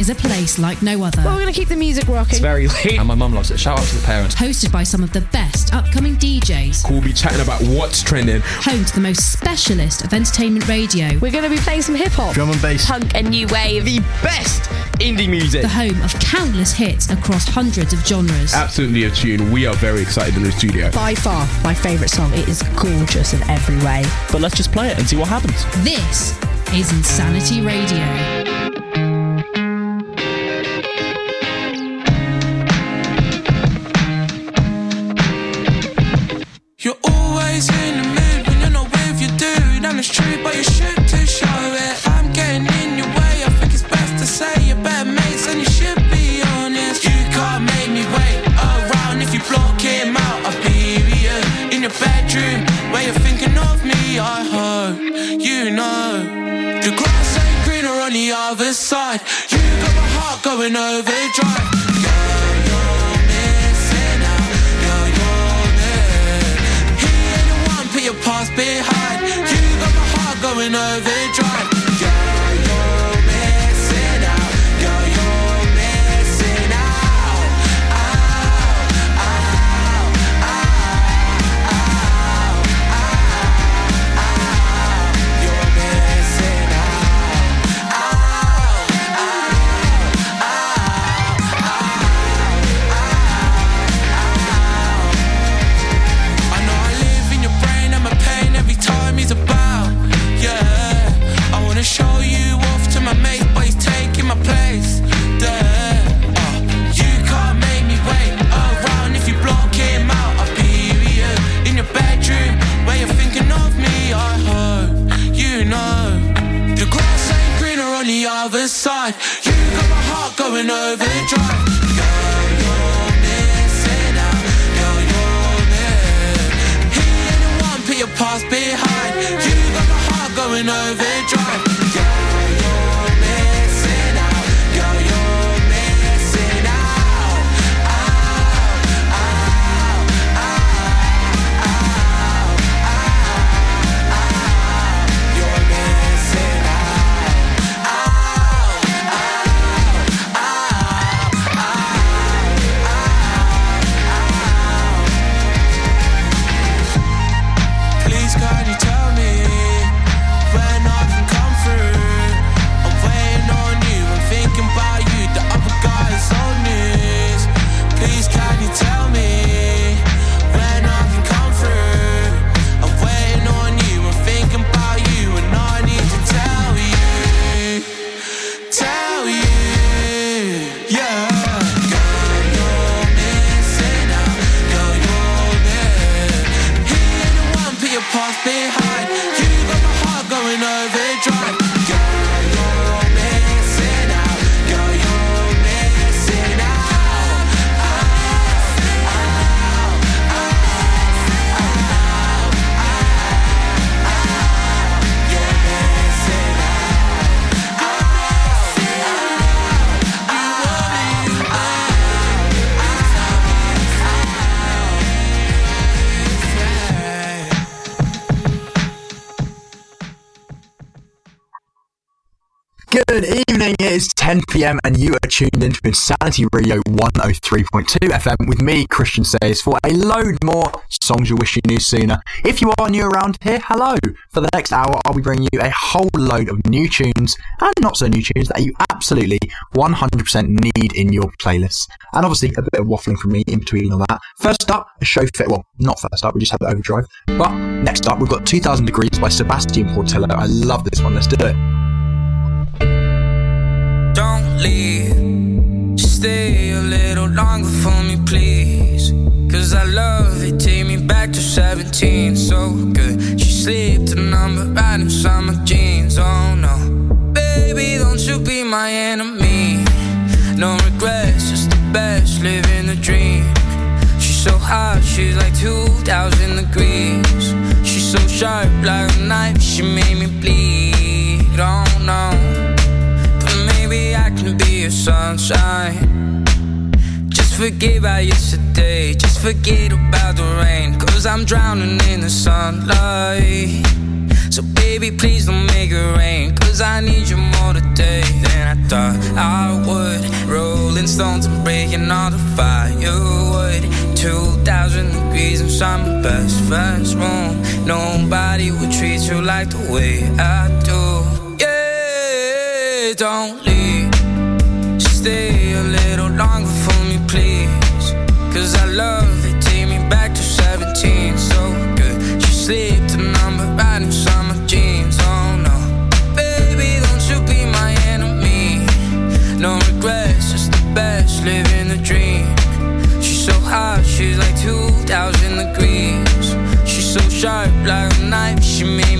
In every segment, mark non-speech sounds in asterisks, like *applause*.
is a place like no other. Well, we're going to keep the music rocking. It's very late, and my mum loves it. Shout out to the parents. Hosted by some of the best upcoming DJs. We'll be chatting about what's trending. Home to the most specialist of entertainment radio. We're going to be playing some hip hop, drum and bass, punk, and new wave. The best indie music. The home of countless hits across hundreds of genres. Absolutely a tune. We are very excited in the studio. By far, my favourite song. It is gorgeous in every way. But let's just play it and see what happens. This is Insanity Radio. Other side. You got my heart going overdrive. past behind. You got my heart going overdrive. Good evening, it is 10 pm and you are tuned into Insanity Radio 103.2 FM with me, Christian Sayers, for a load more songs you wish you knew sooner. If you are new around here, hello! For the next hour, I'll be bringing you a whole load of new tunes and not so new tunes that you absolutely 100% need in your playlist. And obviously, a bit of waffling from me in between all that. First up, a show fit. Well, not first up, we just have the overdrive. But next up, we've got 2000 Degrees by Sebastian Portillo. I love this one, let's do it. Leave. Stay a little longer for me, please. Cause I love it. Take me back to 17. So good. She slipped a number right in summer jeans. Oh no. Baby, don't you be my enemy. No regrets, just the best. Living the dream. She's so hot, she's like 2,000 degrees. She's so sharp like a knife. She made me bleed. Oh no. Sunshine. Just forget about yesterday. Just forget about the rain. Cause I'm drowning in the sunlight. So baby, please don't make it rain, cause I need you more today than I thought I would. Rolling stones and breaking all the firewood. 2,000 degrees inside my best friend's room. Nobody would treat you like the way I do. Yeah, don't leave. Stay a little longer for me, please. Cause I love it, take me back to 17. So good. She slipped a number right inside my jeans. Oh no. Baby, don't you be my enemy. No regrets, just the best, living the dream. She's so hot, she's like 2,000 degrees. She's so sharp, like a knife, she made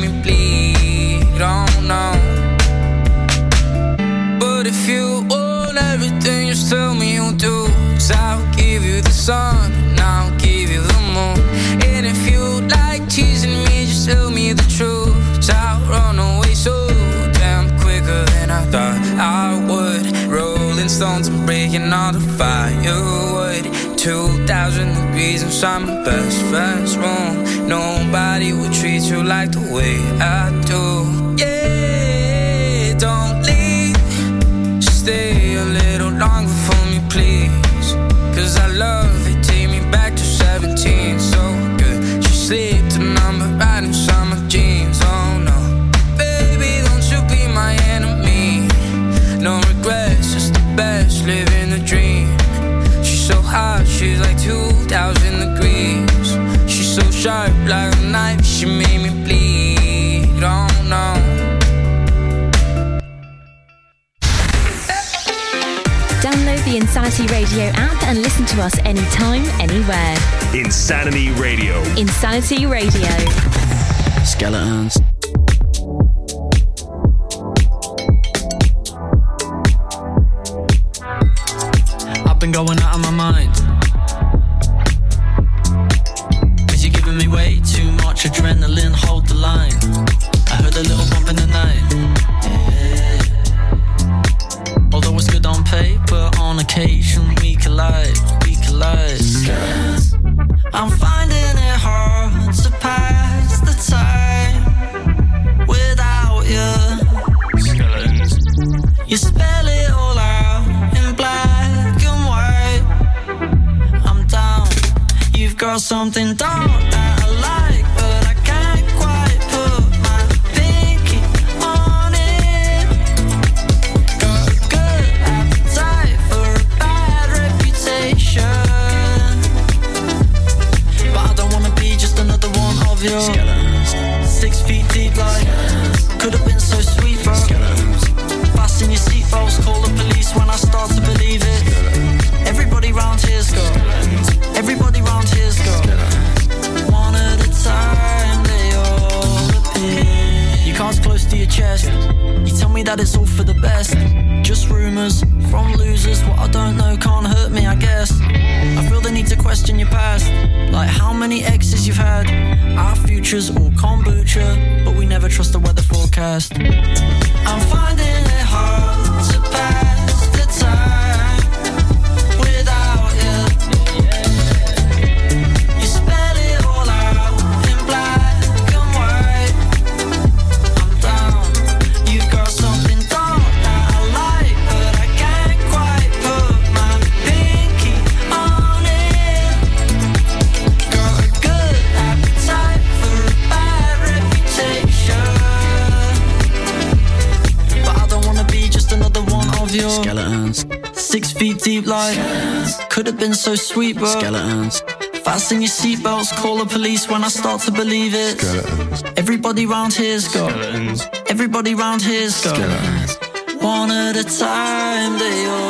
sun, and I'll give you the moon. And if you like teasing me, just tell me the truth. I'll run away so damn quicker than I thought I would. Rolling stones and breaking all the firewood. 2,000 degrees inside my best friend's room. Nobody would treat you like the way I do. Yeah, don't leave. Stay sharp, like a knife, she made me bleed. Oh no. Download the Insanity Radio app and listen to us anytime, anywhere. Insanity Radio. Insanity Radio. Skeletons. I've been going out of my mind. You spell it all out in black and white. I'm down. You've got something dark future's could have been so sweet, but Skeletons. Fasten your seatbelts, call the police when I start to believe it. Everybody round here's got. Everybody round here's got. One at a time, they all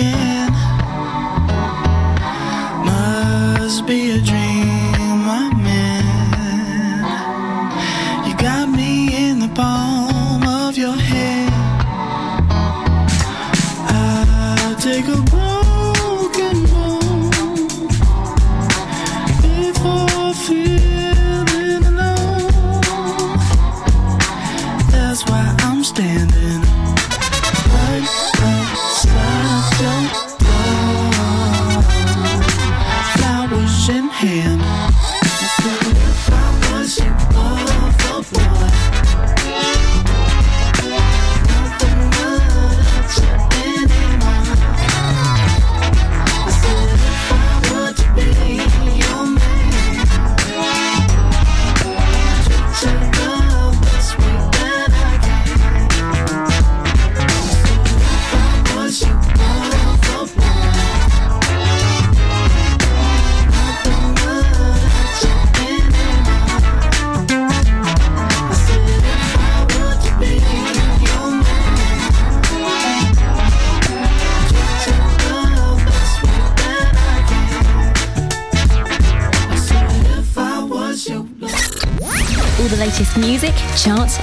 again.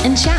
and chat.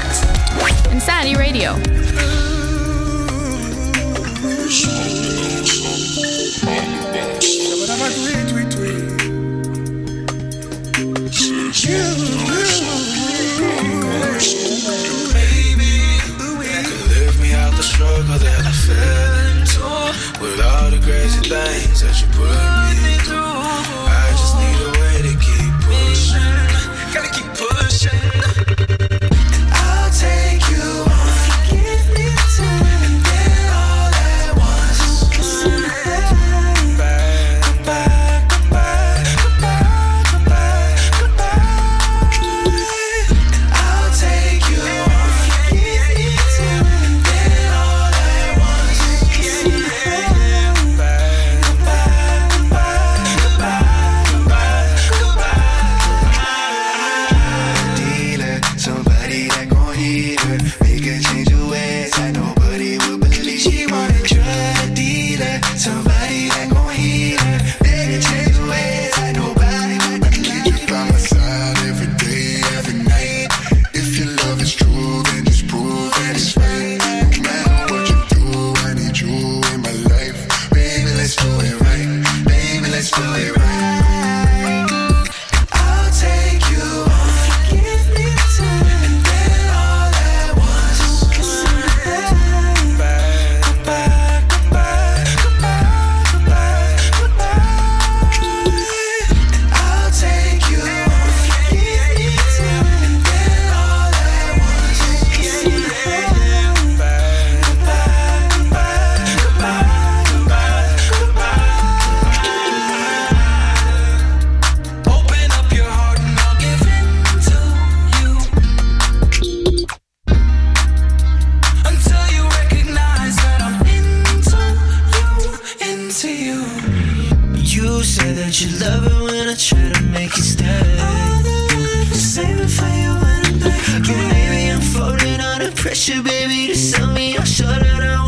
pressure, baby, to sell me. I'll shut it out.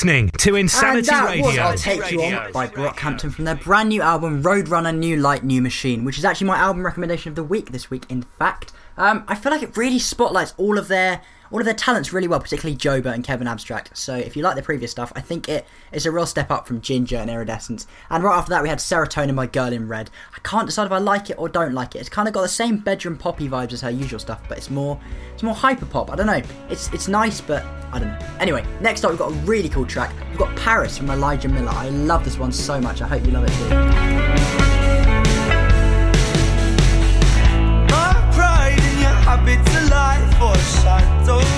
listening to Insanity Radio. Was I'll Take You On by Brockhampton from their brand new album Roadrunner New Light New Machine, which is actually my album recommendation of the week this week, in fact. Um, I feel like it really spotlights all of their all of their talents really well, particularly Joba and Kevin Abstract. So if you like the previous stuff, I think it is a real step up from Ginger and Iridescence. And right after that, we had Serotonin by Girl in Red. I can't decide if I like it or don't like it. It's kind of got the same bedroom poppy vibes as her usual stuff, but it's more it's more hyper pop. I don't know. It's it's nice, but I don't know. Anyway, next up we've got a really cool track. We've got Paris from Elijah Miller. I love this one so much. I hope you love it too. habits life for shadows.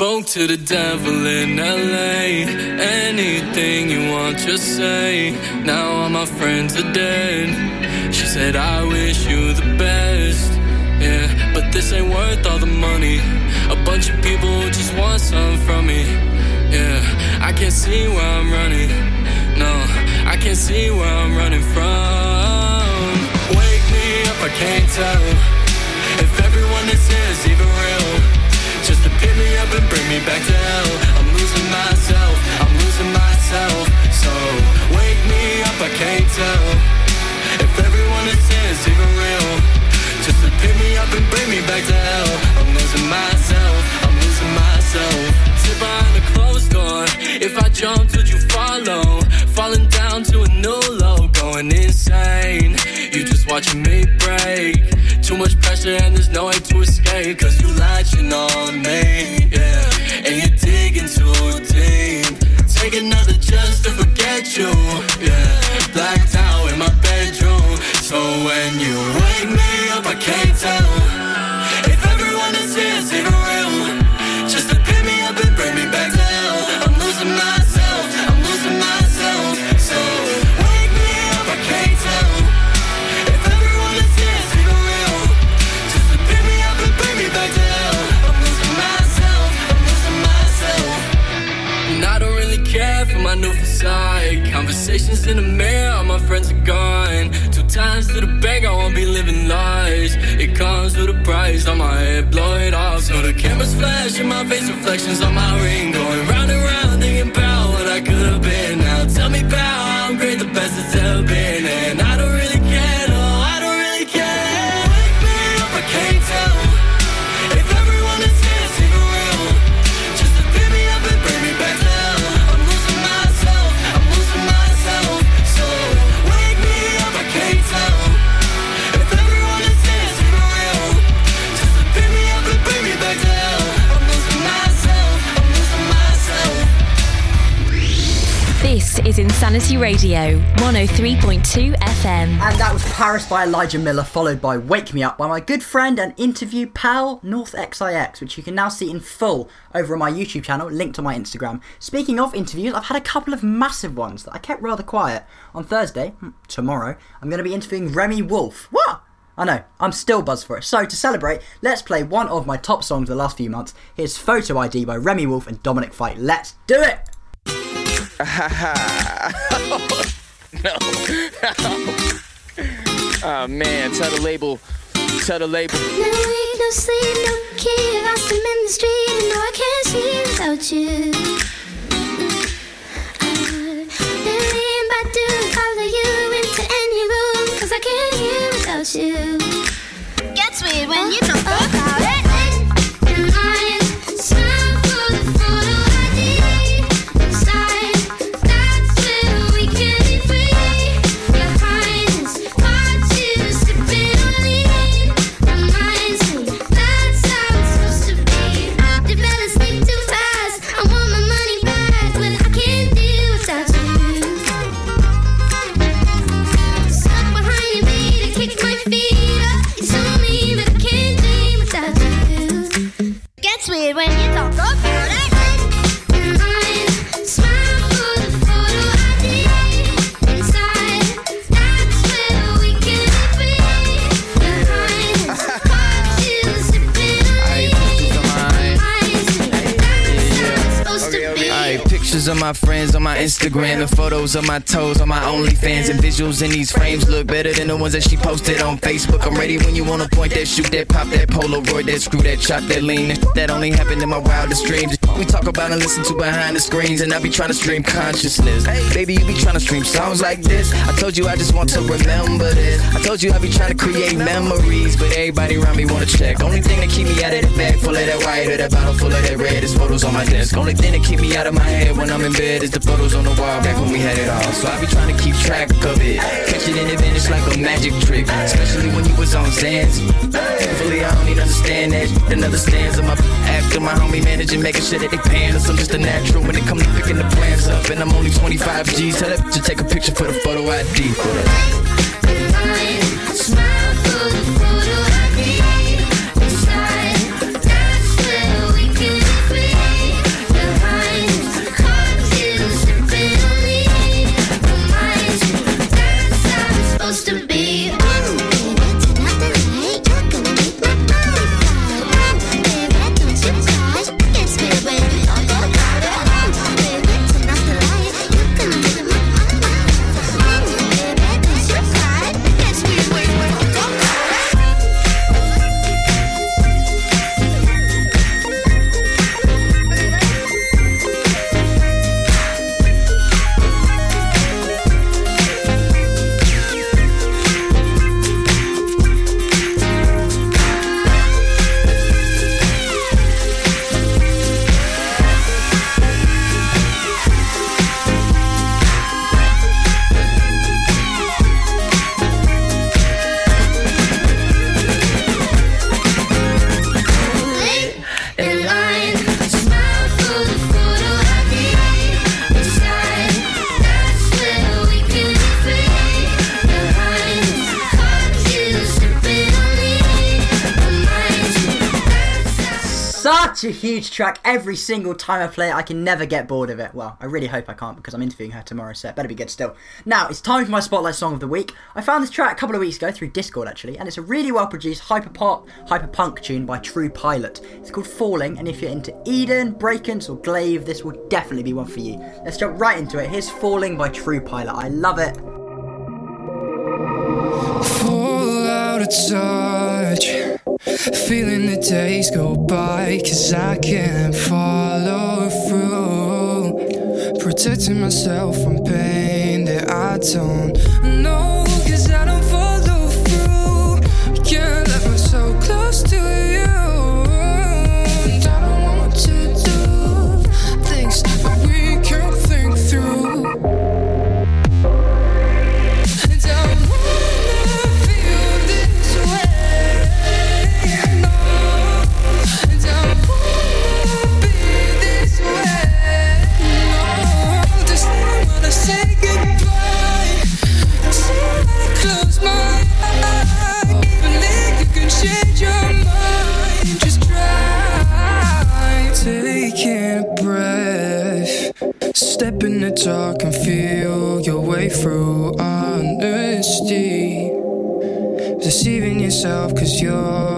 Spoke to the devil in LA. Anything you want, just say. Now all my friends are dead. She said, I wish you the best. Yeah, but this ain't worth all the money. A bunch of people just want something from me. Yeah, I can't see where I'm running. No, I can't see where I'm running from. Wake me up, I can't tell if everyone is here is even real. Pick me up and bring me back to hell. I'm losing myself, I'm losing myself. So wake me up, I can't tell if everyone is here is even real. Just to pick me up and bring me back to hell. I'm losing myself, I'm losing myself. Sit behind a closed door. If I jumped, would you follow? Falling down to a new low, going insane. You just watching me break. Too much pressure and there's no way to escape. Cause you latching on me, yeah. And you're digging too deep. Take another just to forget you, yeah. Blacked out in my bedroom. So when you wake me up, I can't tell if everyone is here is in the mirror, all my friends are gone. Two times to the bank, I won't be living lies. It comes with a price on my head, blow it off. So the cameras flash in my face, reflections on my ring. Going round round, Radio, 103.2 FM. And that was Paris by Elijah Miller, followed by Wake Me Up by my good friend and interview pal North XIX, which you can now see in full over on my YouTube channel, linked on my Instagram. Speaking of interviews, I've had a couple of massive ones that I kept rather quiet. On Thursday, hmm, tomorrow, I'm going to be interviewing Remi Wolf. What? I know, I'm still buzzed for it. So, to celebrate, let's play one of my top songs of the last few months. Here's Photo ID by Remi Wolf and Dominic Fike. Let's do it! *laughs* no. oh man, tell the label. Tell the label. No week, no sleep, no key. Lost him in the street, and no, I can't sleep without you. Million Badu, follow you into any room, 'cause I can't hear without you. Gets weird when you talk about it. Instagram and photos of my toes on my OnlyFans and visuals in these frames look better than the ones that she posted on Facebook. I'm ready when you wanna point that, shoot that, pop that, Polaroid that, screw that, chop that, lean. That only happened in my wildest dreams. We talk about and listen to behind the screens, and I be trying to stream consciousness. Hey, Baby, you be trying to stream songs like this. I told you I just want to remember this. I told you I be trying to create memories, but everybody around me wanna check. Only thing that keep me out of the bag full of that white or that bottle full of that red is photos on my desk. Only thing that keep me out of my head when I'm in bed is the photos on the wall back when we had it all. So I be trying to keep track of it. Catch it in vanish like a magic trick, especially when you was on Zans. Thankfully, I don't even understand that. Another stanza, my after my homie managing, making sure that they paying us. I'm just a natural when it come to picking the plans up. And I'm only 25 G's. Tell that bitch to take a picture for the photo ID. Smile huge track. Every single time I play it, I can never get bored of it. Well, I really hope I can't because I'm interviewing her tomorrow, so it better be good still. Now, it's time for my Spotlight Song of the Week. I found this track a couple of weeks ago through Discord, actually, and it's a really well produced hyper pop, hyper punk tune by True Pilot. It's called Falling, and if you're into Eden, brakence, or Glaive, this will definitely be one for you. Let's jump right into it. Here's Falling by True Pilot. I love it. Fall out of touch. Feeling the days go by, cause I can't follow through. Protecting myself from pain that I don't know, cause you're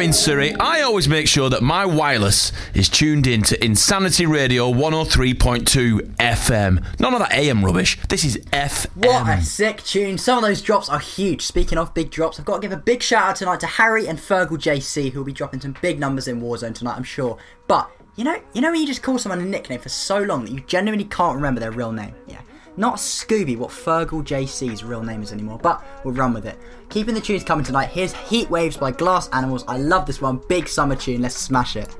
I'm in Surrey, I always make sure that my wireless is tuned in to Insanity Radio 103.2 FM. None of that AM rubbish. This is FM. What a sick tune. Some of those drops are huge. Speaking of big drops, I've got to give a big shout out tonight to Harry and Fergal JC, who will be dropping some big numbers in Warzone tonight, I'm sure. But you know, you know when you just call someone a nickname for so long that you genuinely can't remember their real name? Yeah. Not Scooby, what Fergal JC's real name is anymore, but we'll run with it. Keeping the tunes coming tonight, here's Heat Waves by Glass Animals. I love this one. Big summer tune. Let's smash it.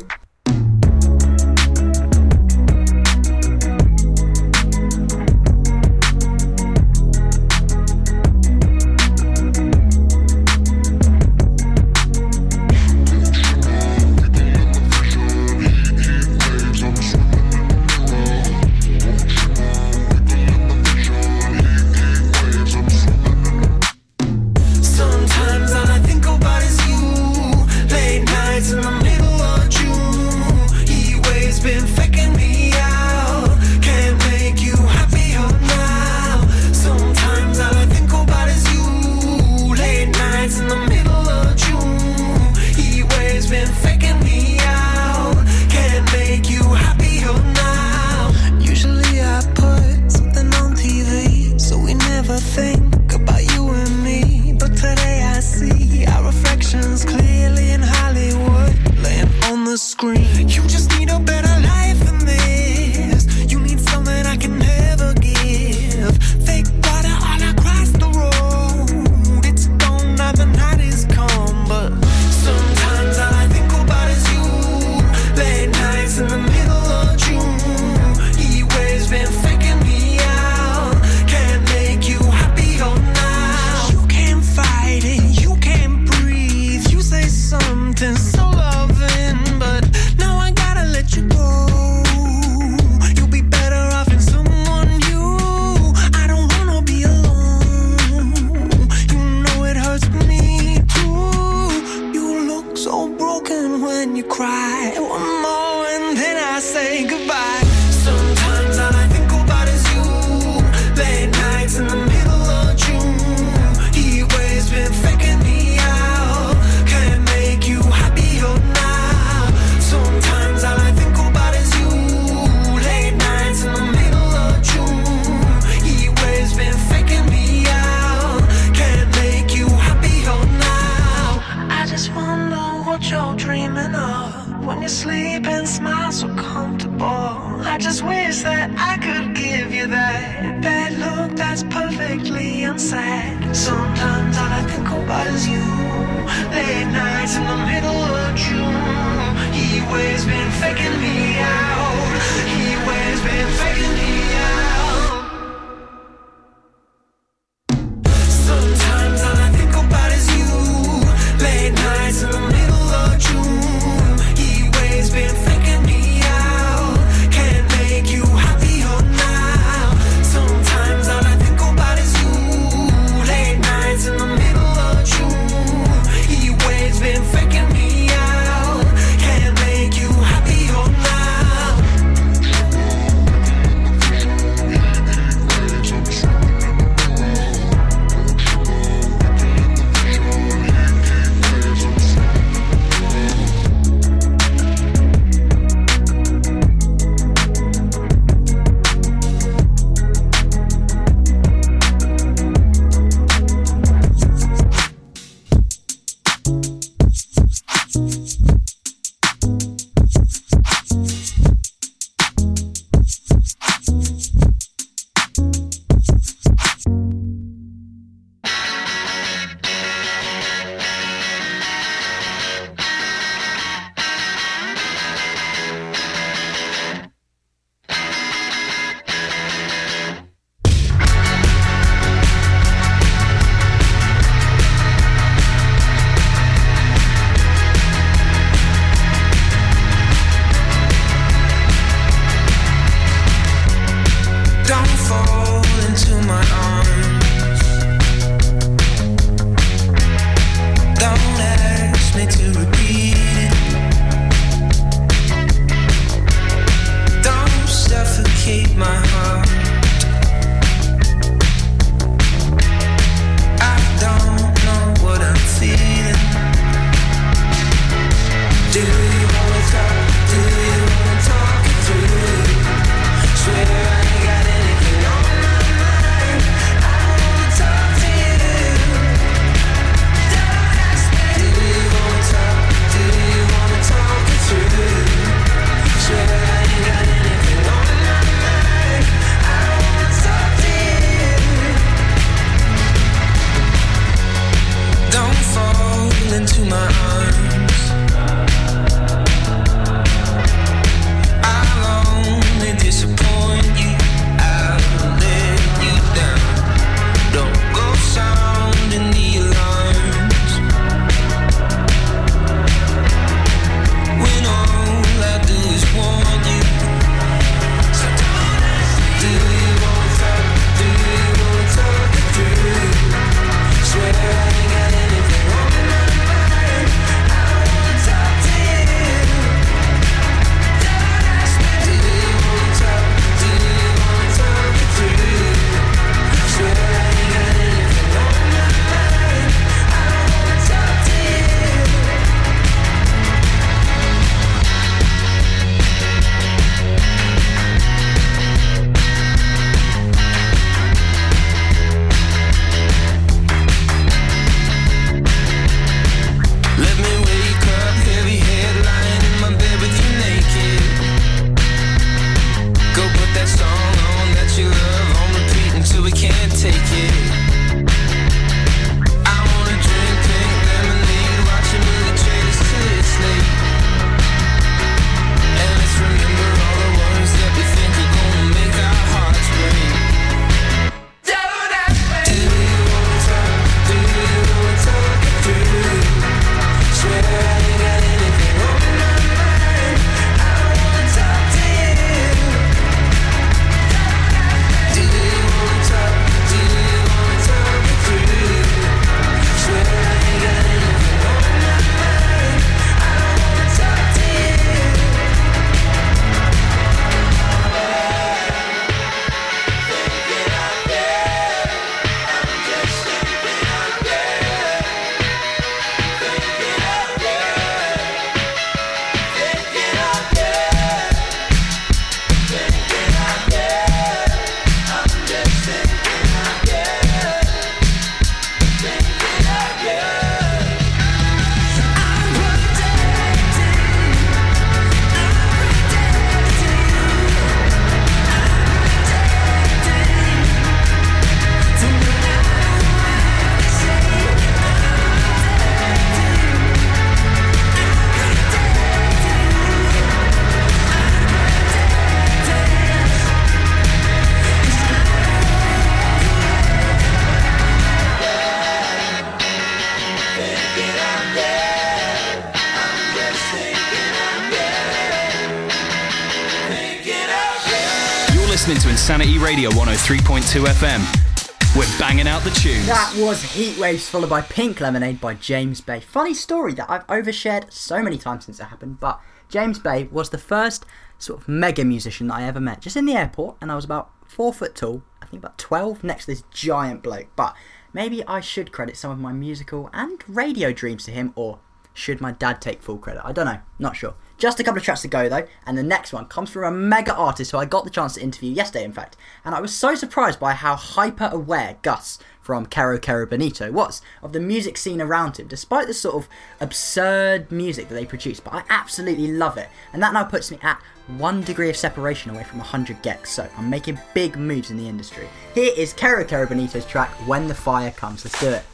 103.2 FM. We're banging out the tunes. That was Heat Waves followed by Pink Lemonade by James Bay. Funny story that I've overshared so many times since it happened, but James Bay was the first sort of mega musician that I ever met. Just in the airport, and I was about four foot tall, I think about 12, next to this giant bloke. But maybe I should credit some of my musical and radio dreams to him, or should my dad take full credit? I don't know, not sure. Just a couple of tracks to go though, and the next one comes from a mega artist who I got the chance to interview yesterday, in fact, and I was so surprised by how hyper aware Gus from Kero Kero Bonito was of the music scene around him, despite the sort of absurd music that they produce. But I absolutely love it, and that now puts me at one degree of separation away from 100 gecs, so I'm making big moves in the industry. Here is Kero Kero Bonito's track, When the Fire Comes. Let's do it.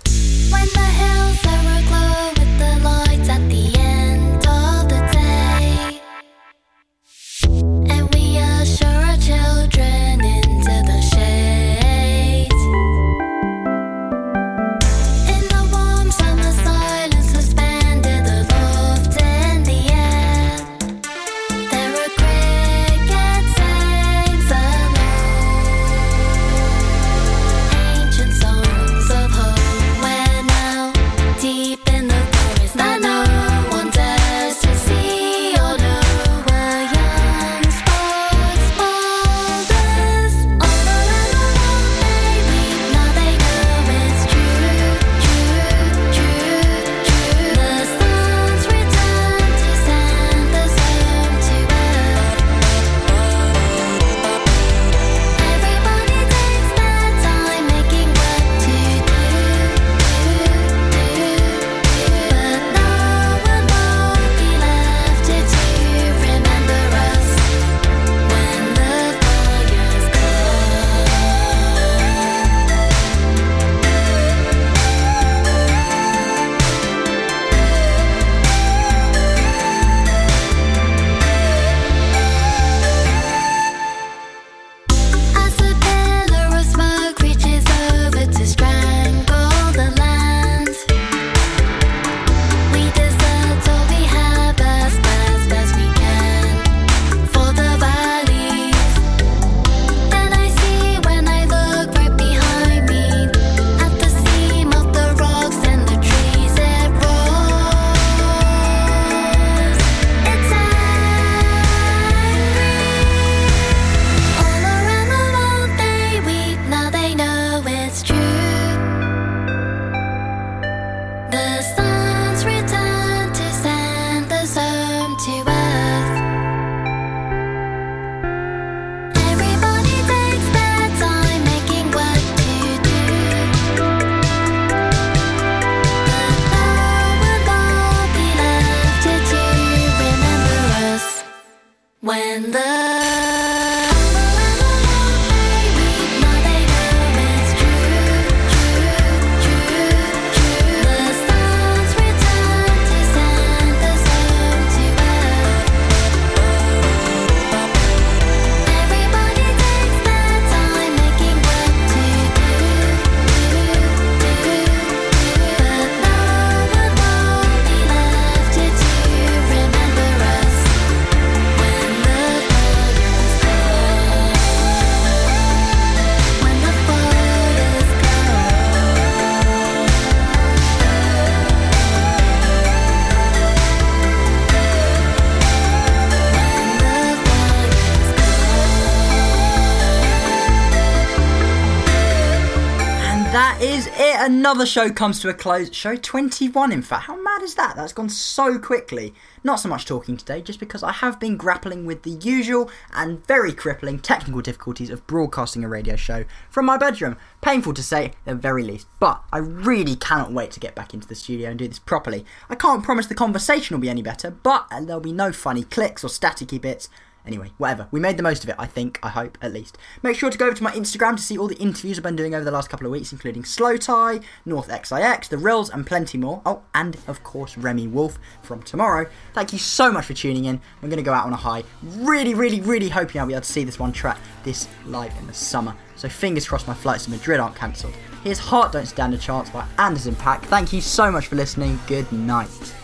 Another show comes to a close. Show 21, in fact. How mad is that? That's gone so quickly. Not so much talking today, just because I have been grappling with the usual and very crippling technical difficulties of broadcasting a radio show from my bedroom. Painful to say, at the very least. But I really cannot wait to get back into the studio and do this properly. I can't promise the conversation will be any better, but there'll be no funny clicks or staticky bits. Anyway, whatever. We made the most of it, I think, I hope, at least. Make sure to go over to my Instagram to see all the interviews I've been doing over the last couple of weeks, including slowthai, North XIX, The Rills, and plenty more. Oh, and of course, Remi Wolf from tomorrow. Thank you so much for tuning in. I'm going to go out on a high. Really, really, really hoping I'll be able to see this one track this live in the summer. So fingers crossed my flights to Madrid aren't cancelled. Here's Heart Don't Stand a Chance by Anderson .Paak. Thank you so much for listening. Good night.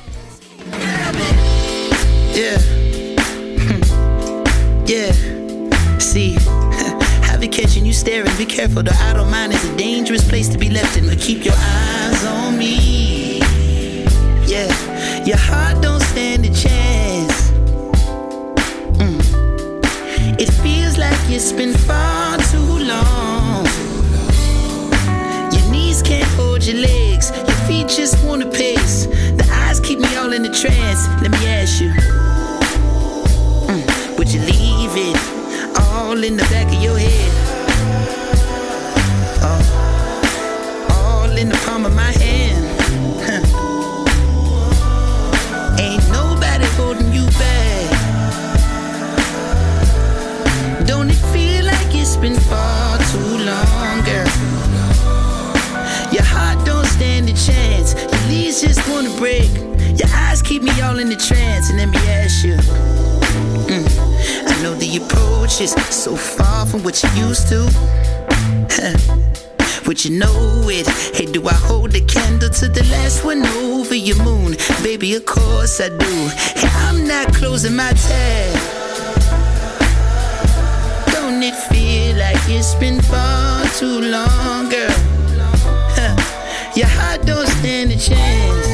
Yeah. Yeah. See, *laughs* Kitchen, you staring. Be careful, the idle mind is a dangerous place to be left in. But keep your eyes on me. Yeah, your heart don't stand a chance. Mm. It feels like it's been far too long. Your knees can't hold your legs, your feet just wanna pace. The eyes keep me all in a trance. Let me ask you, all in the back of your head? Oh, all in the palm of my hand. Ain't nobody holding you back. Don't it feel like it's been far too long, girl? Your heart don't stand a chance. Your knees just wanna break. Your eyes keep me all in the trance. And let me ask you. mm, know the approach is so far from what you used to. *laughs* Would you know it? Hey, do I hold the candle to the last one over your moon? Baby, of course I do. Hey, I'm not closing my tab. Don't it feel like it's been far too long, girl? Huh. Your heart don't stand a chance.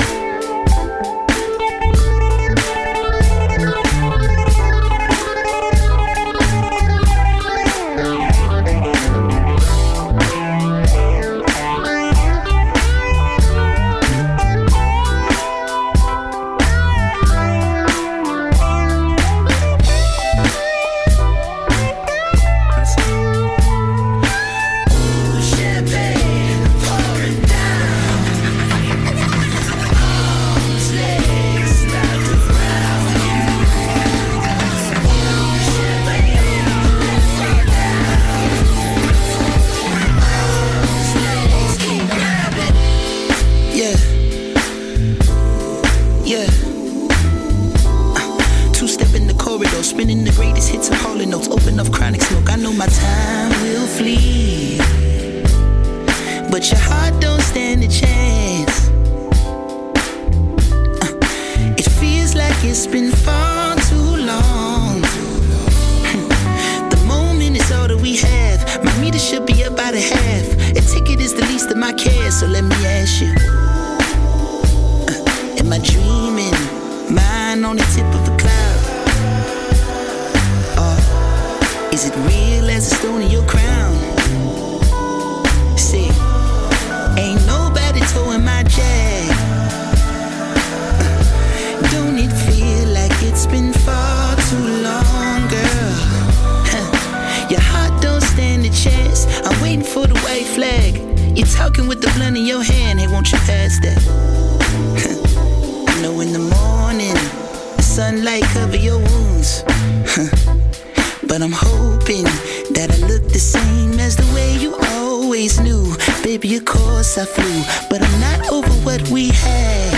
Baby, of course I flew, but I'm not over what we had.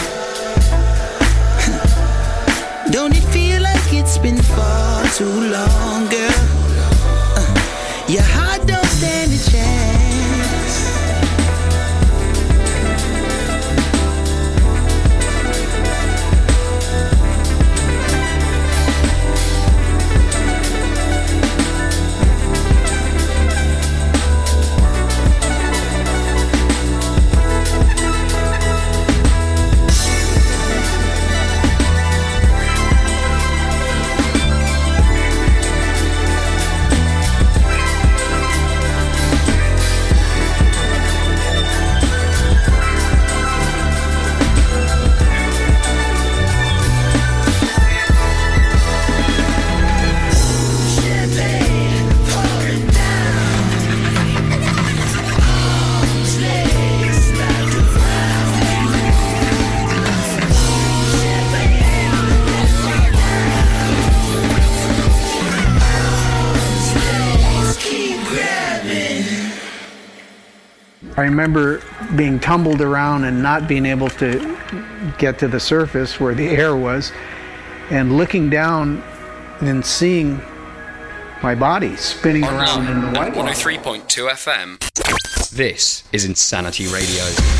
Don't it feel like it's been far too long, I remember being tumbled around and not being able to get to the surface where the air was, and looking down and seeing my body spinning around in the white water. 103.2 FM. This is Insanity Radio.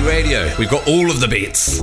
Radio. We've got all of the beats.